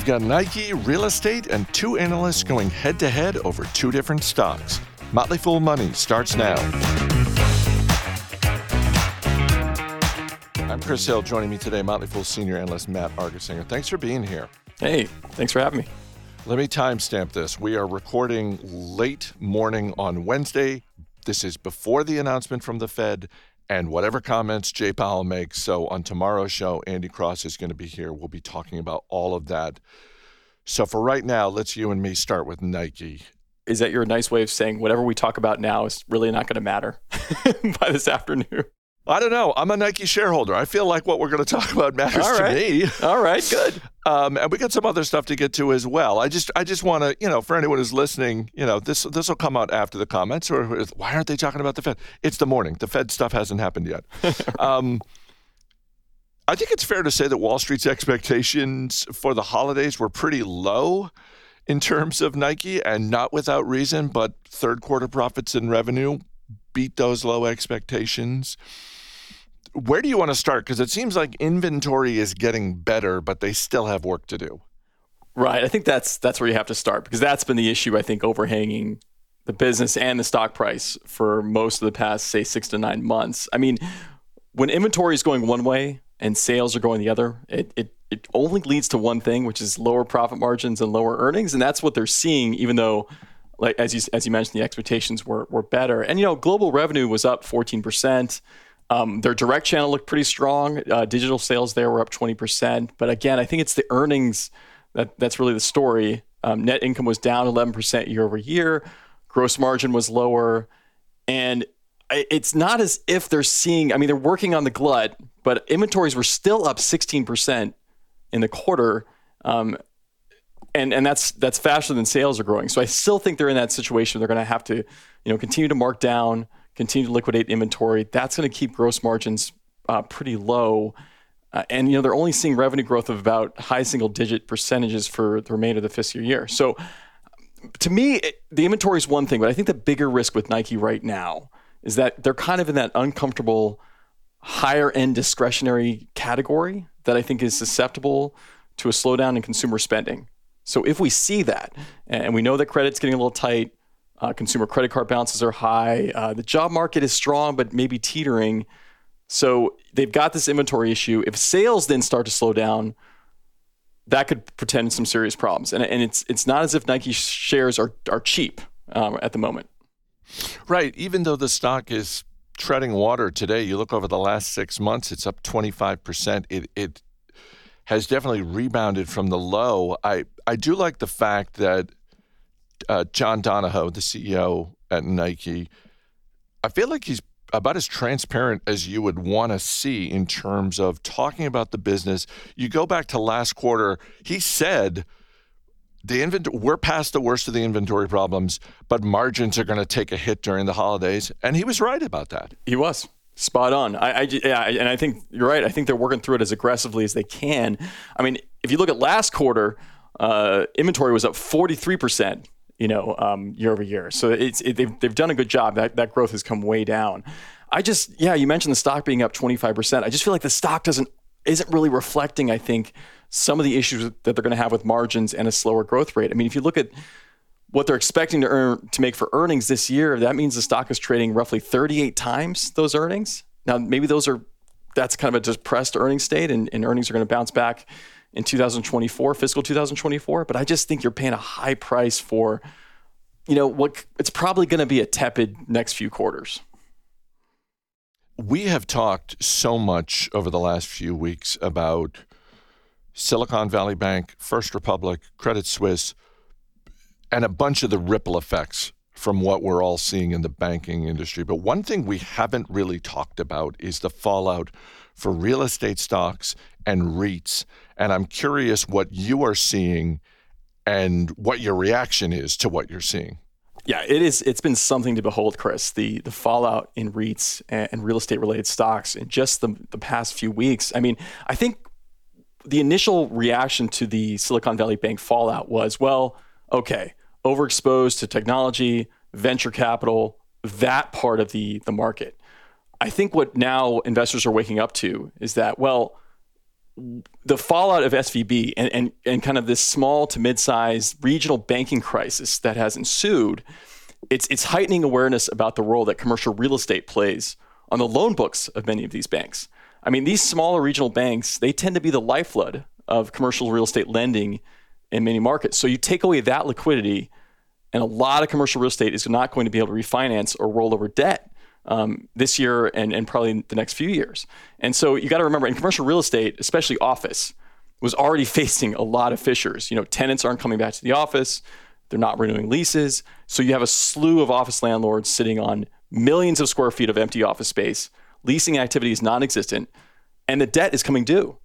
We've got Nike, real estate, and two analysts going head to head over two different stocks. Motley Fool Money starts now. I'm Chris Hill. Joining me today, Motley Fool senior analyst Matt Argersinger. Thanks for being here. Hey, thanks for having me. Let me timestamp this. We are recording late morning on Wednesday. This is before the announcement from the Fed and whatever comments Jay Powell makes. So on tomorrow's show, Andy Cross is going to be here. We'll be talking about all of that. So for right now, let's you and me start with Nike. Is that your nice way of saying whatever we talk about now is really not going to matter by this afternoon? I don't know. I'm a Nike shareholder. I feel like what we're going to talk about matters All right. to me. All right, good. Um, and we got some other stuff to get to as well. I just, I just want to, you know, for anyone who's listening, you know, this, this will come out after the comments. Or why aren't they talking about the Fed? It's the morning. The Fed stuff hasn't happened yet. um, I think it's fair to say that Wall Street's expectations for the holidays were pretty low in terms of Nike, and not without reason. But third quarter profits and revenue beat those low expectations where do you want to start? Because it seems like inventory is getting better, but they still have work to do. Right. I think that's that's where you have to start because that's been the issue I think overhanging the business and the stock price for most of the past say 6 to 9 months. I mean, when inventory is going one way and sales are going the other, it it it only leads to one thing, which is lower profit margins and lower earnings, and that's what they're seeing even though like as you as you mentioned the expectations were were better. And you know, global revenue was up 14%. Um, their direct channel looked pretty strong. Uh, digital sales there were up 20%. But again, I think it's the earnings that, that's really the story. Um, net income was down 11% year over year. Gross margin was lower. And it's not as if they're seeing, I mean, they're working on the glut, but inventories were still up 16% in the quarter. Um, and and that's that's faster than sales are growing. So I still think they're in that situation. They're going to have to, you know, continue to mark down continue to liquidate inventory. That's going to keep gross margins uh, pretty low. Uh, and you know they're only seeing revenue growth of about high single digit percentages for the remainder of the fiscal year. So to me, it, the inventory is one thing, but I think the bigger risk with Nike right now is that they're kind of in that uncomfortable higher end discretionary category that I think is susceptible to a slowdown in consumer spending. So if we see that, and we know that credit's getting a little tight, uh, consumer credit card balances are high. Uh, the job market is strong, but maybe teetering. So they've got this inventory issue. If sales then start to slow down, that could portend some serious problems. And, and it's it's not as if Nike shares are are cheap um, at the moment. Right. Even though the stock is treading water today, you look over the last six months, it's up 25%. It it has definitely rebounded from the low. I I do like the fact that uh, John Donahoe, the CEO at Nike, I feel like he's about as transparent as you would want to see in terms of talking about the business. You go back to last quarter, he said the inventory we're past the worst of the inventory problems, but margins are going to take a hit during the holidays, and he was right about that. He was spot on. I, I yeah, and I think you're right. I think they're working through it as aggressively as they can. I mean, if you look at last quarter, uh, inventory was up 43 percent you know, um, year over year. So it's it, they've they've done a good job. That that growth has come way down. I just yeah, you mentioned the stock being up 25%. I just feel like the stock doesn't isn't really reflecting, I think, some of the issues that they're going to have with margins and a slower growth rate. I mean, if you look at what they're expecting to earn to make for earnings this year, that means the stock is trading roughly 38 times those earnings. Now, maybe those are that's kind of a depressed earnings state, and, and earnings are going to bounce back in 2024, fiscal 2024. But I just think you're paying a high price for, you know, what it's probably going to be a tepid next few quarters. We have talked so much over the last few weeks about Silicon Valley Bank, First Republic, Credit Suisse, and a bunch of the ripple effects from what we're all seeing in the banking industry. But one thing we haven't really talked about is the fallout for real estate stocks and REITs. And I'm curious what you are seeing and what your reaction is to what you're seeing. Yeah, it is. It's been something to behold, Chris. The the fallout in REITs and, real estate related stocks in just the, the past few weeks. I mean, I think the initial reaction to the Silicon Valley Bank fallout was, well, okay, overexposed to technology, venture capital, that part of the the market. I think what now investors are waking up to is that, well, the fallout of SVB and, and, and kind of this small to mid-sized regional banking crisis that has ensued, it's, it's heightening awareness about the role that commercial real estate plays on the loan books of many of these banks. I mean, these smaller regional banks, they tend to be the lifeblood of commercial real estate lending in many markets. So you take away that liquidity, and a lot of commercial real estate is not going to be able to refinance or roll over debt um, this year and, and probably the next few years. And so you got to remember in commercial real estate, especially office, was already facing a lot of fissures. You know, tenants aren't coming back to the office, they're not renewing leases. So you have a slew of office landlords sitting on millions of square feet of empty office space. Leasing activity is non existent, and the debt is coming due.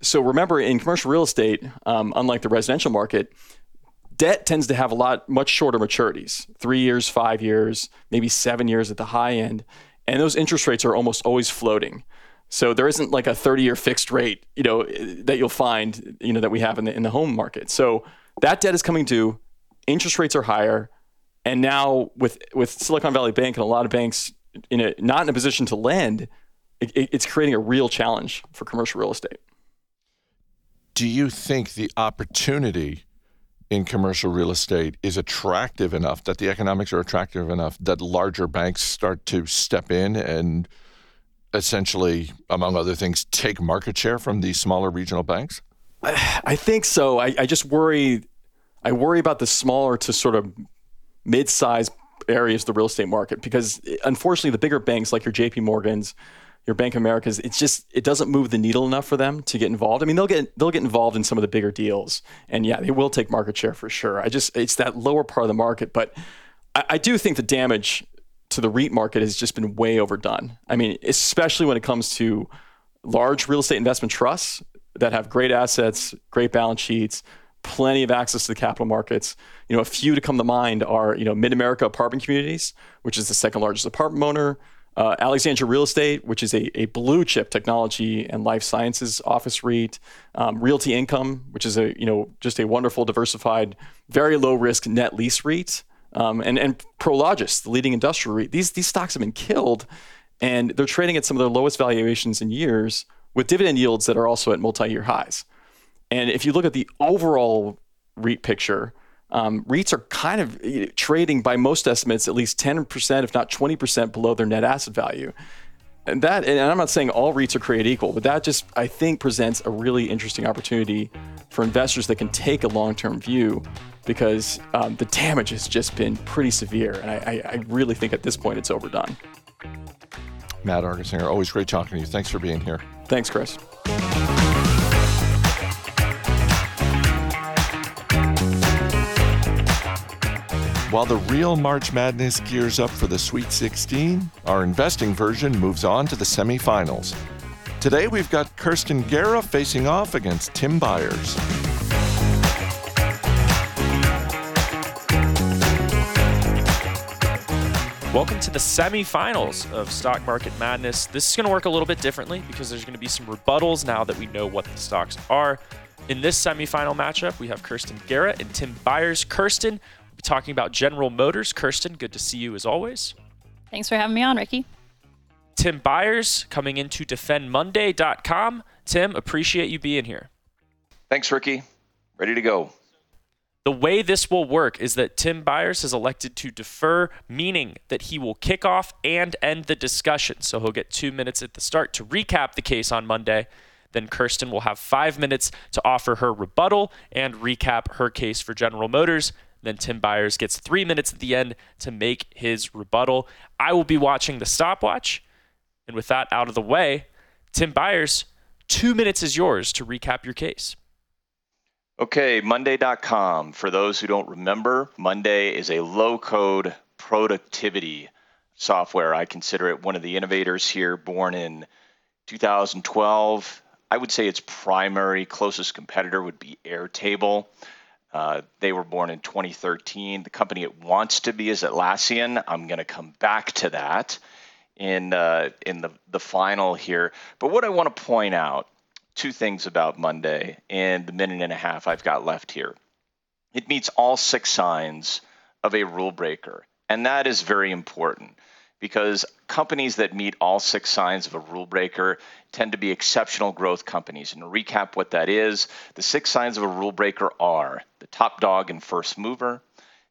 So remember, in commercial real estate, um, unlike the residential market, debt tends to have a lot much shorter maturities three years five years maybe seven years at the high end. And those interest rates are almost always floating. So there isn't like a 30 year fixed rate you know that you'll find you know that we have in the, in the home market. So that debt is coming due interest rates are higher and now with with silicon valley bank and a lot of banks in a, not in a position to lend it, it's creating a real challenge for commercial real estate do you think the opportunity in commercial real estate is attractive enough that the economics are attractive enough that larger banks start to step in and essentially, among other things, take market share from these smaller regional banks? I think so. I, I just worry. I worry about the smaller to sort of mid-sized areas of the real estate market because, eh, unfortunately, the bigger banks like your J.P. Morgans, your Bank of America's, it's just it doesn't move the needle enough for them to get involved. I mean, they'll get they'll get involved in some of the bigger deals, and yeah, they will take market share for sure. I just it's that lower part of the market, but I, I do think the damage to the REIT market has just been way overdone. I mean, especially when it comes to large real estate investment trusts that have great assets, great balance sheets, plenty of access to the capital markets. You know, a few to come to mind are, you know, Mid America Apartment Communities, which is the second largest apartment owner, uh, Alexandria Real Estate, which is a, a, blue chip technology and life sciences office REIT, um, Realty Income, which is a you know just a wonderful, diversified, very low risk net lease REIT, um, and and Prologis, the leading industrial REIT. These these stocks have been killed, and they're trading at some of their lowest valuations in years, with dividend yields that are also at multi-year highs. And if you look at the overall REIT picture, um, REITs are kind of trading by most estimates at least 10%, if not 20% below their net asset value. And that, and I'm not saying all REITs are created equal, but that just, I think, presents a really interesting opportunity for investors that can take a long term view because um, the damage has just been pretty severe. And I, I, really think at this point it's overdone. Matt Argersinger, always great talking to you. Thanks for being here. Thanks, Chris. While the real March Madness gears up for the Sweet 16, our investing version moves on to the semifinals. Today we've got Kirsten Guerra facing off against Tim Beyers. Welcome to the semifinals of Stock Market Madness. This is going to work a little bit differently because there's going to be some rebuttals now that we know what the stocks are. In this semifinal matchup, we have Kirsten Guerra and Tim Beyers. Kirsten, be talking about General Motors. Kirsten, good to see you as always. Thanks for having me on, Ricky. Tim Beyers coming into defendmonday.com. Tim, appreciate you being here. Thanks, Ricky. Ready to go. The way this will work is that Tim Beyers has elected to defer, meaning that he will kick off and end the discussion. So he'll get two minutes at the start to recap the case on Monday. Then Kirsten will have five minutes to offer her rebuttal and recap her case for General Motors. Then Tim Beyers gets three minutes at the end to make his rebuttal. I will be watching the stopwatch. And with that out of the way, Tim Beyers, two minutes is yours to recap your case. Okay, Monday.com. For those who don't remember, Monday is a low code productivity software. I consider it one of the innovators here, born in 2012. I would say its primary closest competitor would be Airtable. Uh, they were born in 2013. The company it wants to be is Atlassian. I'm going to come back to that in uh, in the the final here. But what I want to point out two things about Monday in the minute and a half I've got left here. It meets all six signs of a rule breaker, and that is very important because companies that meet all six signs of a rule breaker tend to be exceptional growth companies. And to recap what that is, the six signs of a rule breaker are the top dog and first mover,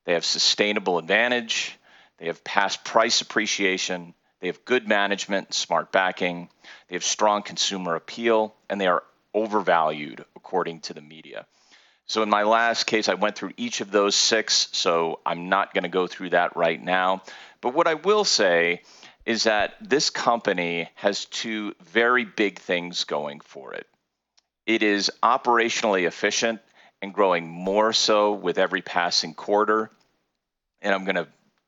they have sustainable advantage, they have past price appreciation, they have good management smart backing, they have strong consumer appeal, and they are overvalued according to the media. So, in my last case, I went through each of those six, so I'm not going to go through that right now. But what I will say is that this company has two very big things going for it. It is operationally efficient and growing more so with every passing quarter. And I'm going to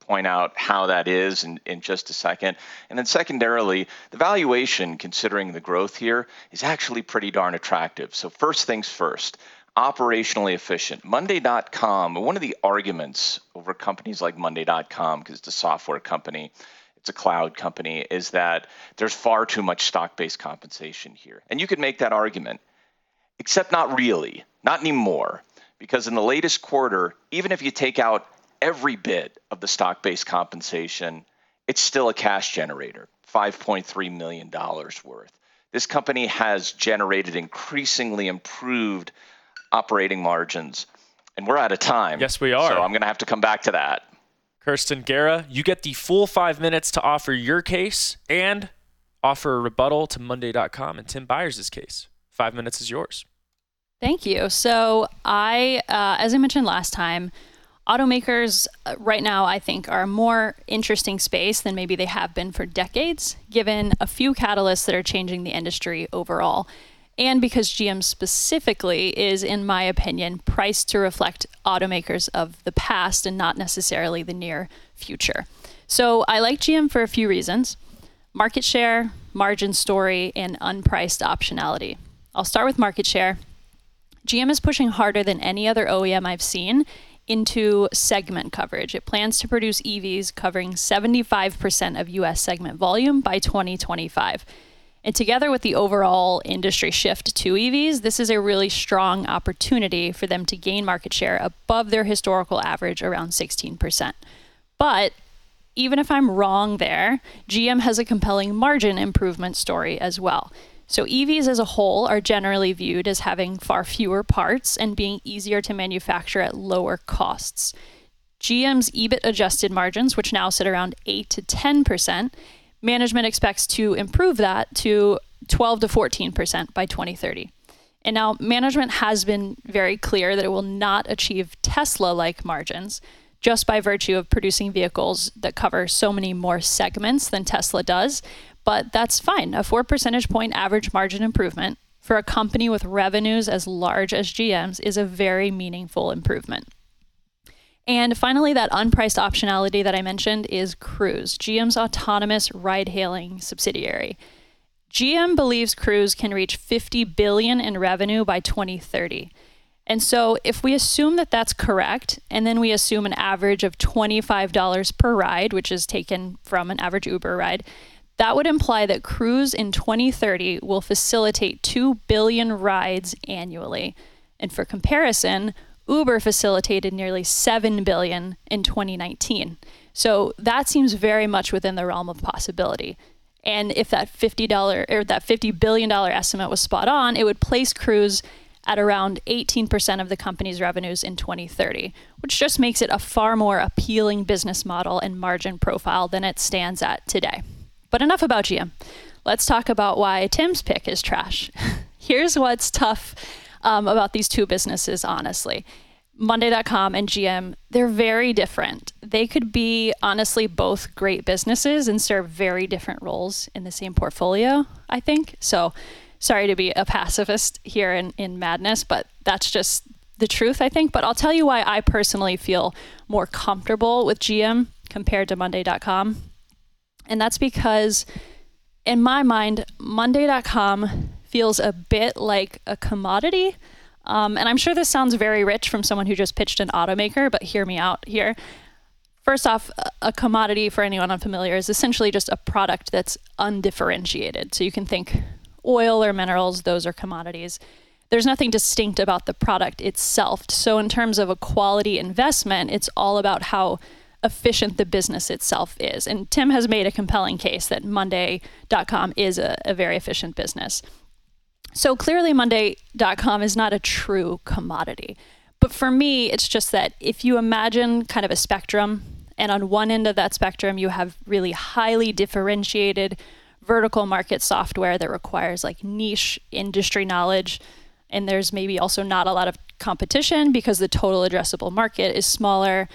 point out how that is in, in just a second. And then, secondarily, the valuation, considering the growth here, is actually pretty darn attractive. So, first things first operationally efficient. Monday.com, one of the arguments over companies like Monday.com, because it's a software company, it's a cloud company, is that there's far too much stock based compensation here. And you could make that argument, except not really, not anymore. Because in the latest quarter, even if you take out every bit of the stock based compensation, it's still a cash generator, $5.3 million worth. This company has generated increasingly improved operating margins. And we're out of time. Yes, we are. So I'm going to have to come back to that. Kirsten Guerra, you get the full five minutes to offer your case and offer a rebuttal to Monday.com and Tim Beyers' case. Five minutes is yours. Thank you. So, I, uh, as I mentioned last time, automakers uh, right now, I think, are a more interesting space than maybe they have been for decades, given a few catalysts that are changing the industry overall and because GM specifically is, in my opinion, priced to reflect automakers of the past and not necessarily the near future. So I like GM for a few reasons market share, margin story, and unpriced optionality. I'll start with market share. GM is pushing harder than any other OEM I've seen into segment coverage. It plans to produce EVs covering 75% of US segment volume by 2025. And together with the overall industry shift to EVs, this is a really strong opportunity for them to gain market share above their historical average around 16%. But even if I'm wrong there, GM has a compelling margin improvement story as well. So EVs as a whole are generally viewed as having far fewer parts and being easier to manufacture at lower costs. GM's EBIT adjusted margins, which now sit around 8 to 10%, management expects to improve that to 12 to 14% by 2030. And now management has been very clear that it will not achieve Tesla like margins just by virtue of producing vehicles that cover so many more segments than Tesla does. But that's fine. A four percentage point average margin improvement for a company with revenues as large as GM's is a very meaningful improvement. And finally, that unpriced optionality that I mentioned is Cruise, GM's autonomous ride hailing subsidiary. GM believes Cruise can reach 50 billion in revenue by 2030. And so if we assume that that's correct, and then we assume an average of $25 per ride, which is taken from an average Uber ride, that would imply that Cruise in 2030 will facilitate 2 billion rides annually. And for comparison, Uber facilitated nearly 7 billion in 2019. So that seems very much within the realm of possibility. And if that $50 or that $50 billion estimate was spot on, it would place Cruise at around 18% of the company's revenues in 2030, which just makes it a far more appealing business model and margin profile than it stands at today. But enough about GM. Let's talk about why Tim's pick is trash. Here's what's tough um, about these two businesses, honestly. Monday.com and GM, they're very different. They could be honestly both great businesses and serve very different roles in the same portfolio, I think. So, sorry to be a pacifist here in, in madness, but that's just the truth, I think. But I'll tell you why I personally feel more comfortable with GM compared to Monday.com. And that's because, in my mind, Monday.com feels a bit like a commodity. Um, and I'm sure this sounds very rich from someone who just pitched an automaker, but hear me out here. First off, a commodity, for anyone unfamiliar, is essentially just a product that's undifferentiated. So you can think oil or minerals, those are commodities. There's nothing distinct about the product itself. So, in terms of a quality investment, it's all about how efficient the business itself is. And Tim has made a compelling case that Monday.com is a, a very efficient business. So clearly, Monday.com is not a true commodity. But for me, it's just that if you imagine kind of a spectrum, and on one end of that spectrum, you have really highly differentiated vertical market software that requires like niche industry knowledge. And there's maybe also not a lot of competition because the total addressable market is smaller.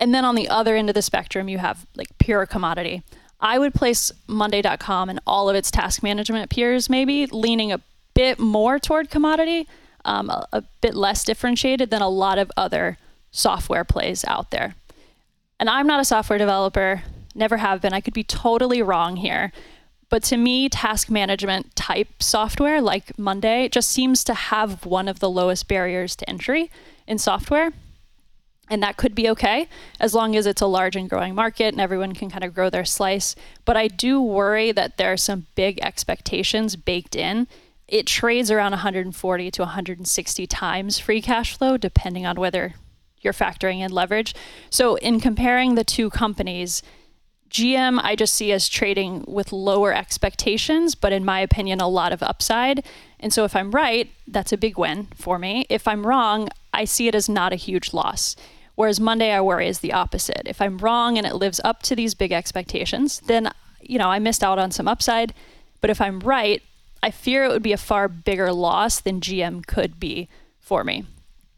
And then on the other end of the spectrum, you have like pure commodity. I would place Monday.com and all of its task management peers maybe leaning a bit more toward commodity, um, a, a bit less differentiated than a lot of other software plays out there. And I'm not a software developer, never have been. I could be totally wrong here. But to me, task management type software like Monday just seems to have one of the lowest barriers to entry in software. And that could be okay as long as it's a large and growing market and everyone can kind of grow their slice. But I do worry that there are some big expectations baked in. It trades around 140 to 160 times free cash flow, depending on whether you're factoring in leverage. So, in comparing the two companies, GM, I just see as trading with lower expectations, but in my opinion, a lot of upside. And so if I'm right, that's a big win for me. If I'm wrong, I see it as not a huge loss. Whereas Monday, I worry is the opposite. If I'm wrong and it lives up to these big expectations, then, you know, I missed out on some upside. But if I'm right, I fear it would be a far bigger loss than GM could be for me.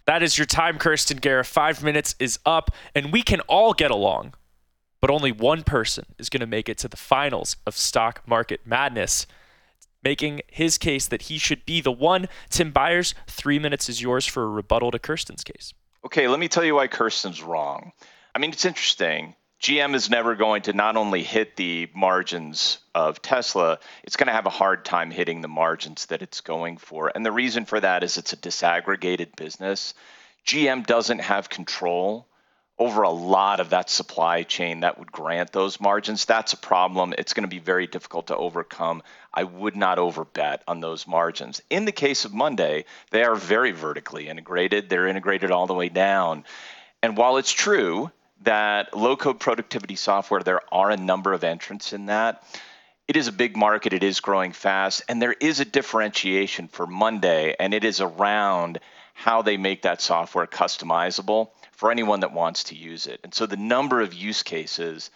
That is your time, Kirsten Guerra. Five minutes is up, and we can all get along but only one person is going to make it to the finals of Stock Market Madness, making his case that he should be the one. Tim Beyers, three minutes is yours for a rebuttal to Kirsten's case. Okay, let me tell you why Kirsten's wrong. I mean, it's interesting. GM is never going to not only hit the margins of Tesla, it's going to have a hard time hitting the margins that it's going for. And the reason for that is it's a disaggregated business. GM doesn't have control over a lot of that supply chain that would grant those margins. That's a problem. It's going to be very difficult to overcome. I would not overbet on those margins. In the case of Monday, they are very vertically integrated. They're integrated all the way down. And while it's true that low code productivity software, there are a number of entrants in that. It is a big market, it is growing fast, and there is a differentiation for Monday, and it is around how they make that software customizable for anyone that wants to use it. And so the number of use cases,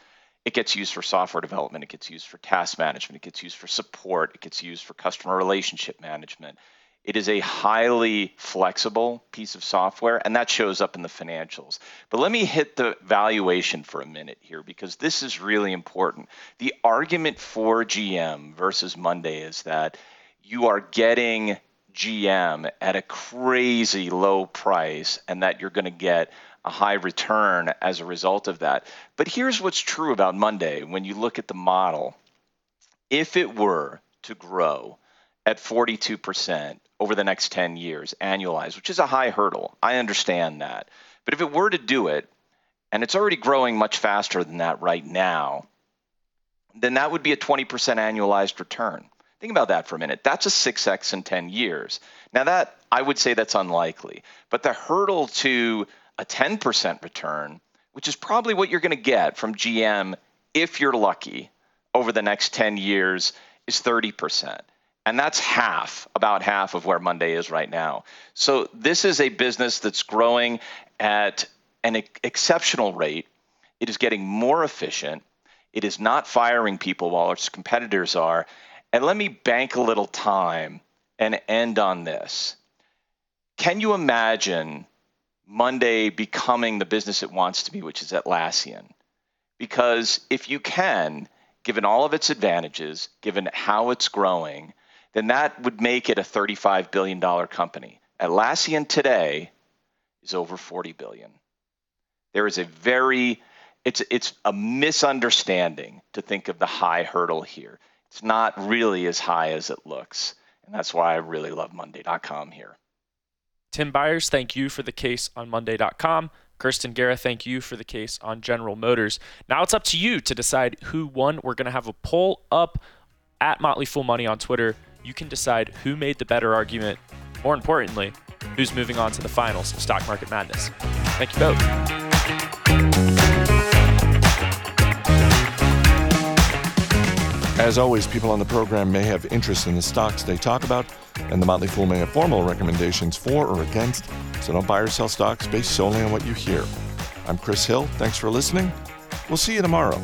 it gets used for software development, it gets used for task management, it gets used for support, it gets used for customer relationship management. It is a highly flexible piece of software, and that shows up in the financials. But let me hit the valuation for a minute here because this is really important. The argument for GM versus Monday is that you are getting GM at a crazy low price and that you're going to get a high return as a result of that. But here's what's true about Monday when you look at the model. If it were to grow at 42% over the next 10 years, annualized, which is a high hurdle, I understand that. But if it were to do it, and it's already growing much faster than that right now, then that would be a 20% annualized return. Think about that for a minute. That's a 6x in 10 years. Now, that I would say that's unlikely, but the hurdle to a 10% return, which is probably what you're going to get from GM if you're lucky over the next 10 years, is 30%. And that's half, about half of where Monday is right now. So this is a business that's growing at an exceptional rate. It is getting more efficient. It is not firing people while its competitors are. And let me bank a little time and end on this. Can you imagine Monday becoming the business it wants to be, which is Atlassian. Because if you can, given all of its advantages, given how it's growing, then that would make it a $35 billion company. Atlassian today is over 40 billion. There is a very it's it's a misunderstanding to think of the high hurdle here. It's not really as high as it looks. And that's why I really love Monday.com here. Tim Beyers, thank you for the case on Monday.com. Kirsten Guerra, thank you for the case on General Motors. Now it's up to you to decide who won. We're going to have a poll up at Motley Fool Money on Twitter you can decide who made the better argument, more importantly, who's moving on to the finals of Stock Market Madness. Thank you both. As always, people on the program may have interest in the stocks they talk about, and the Motley Fool may have formal recommendations for or against, so don't buy or sell stocks based solely on what you hear. I'm Chris Hill. Thanks for listening. We'll see you tomorrow.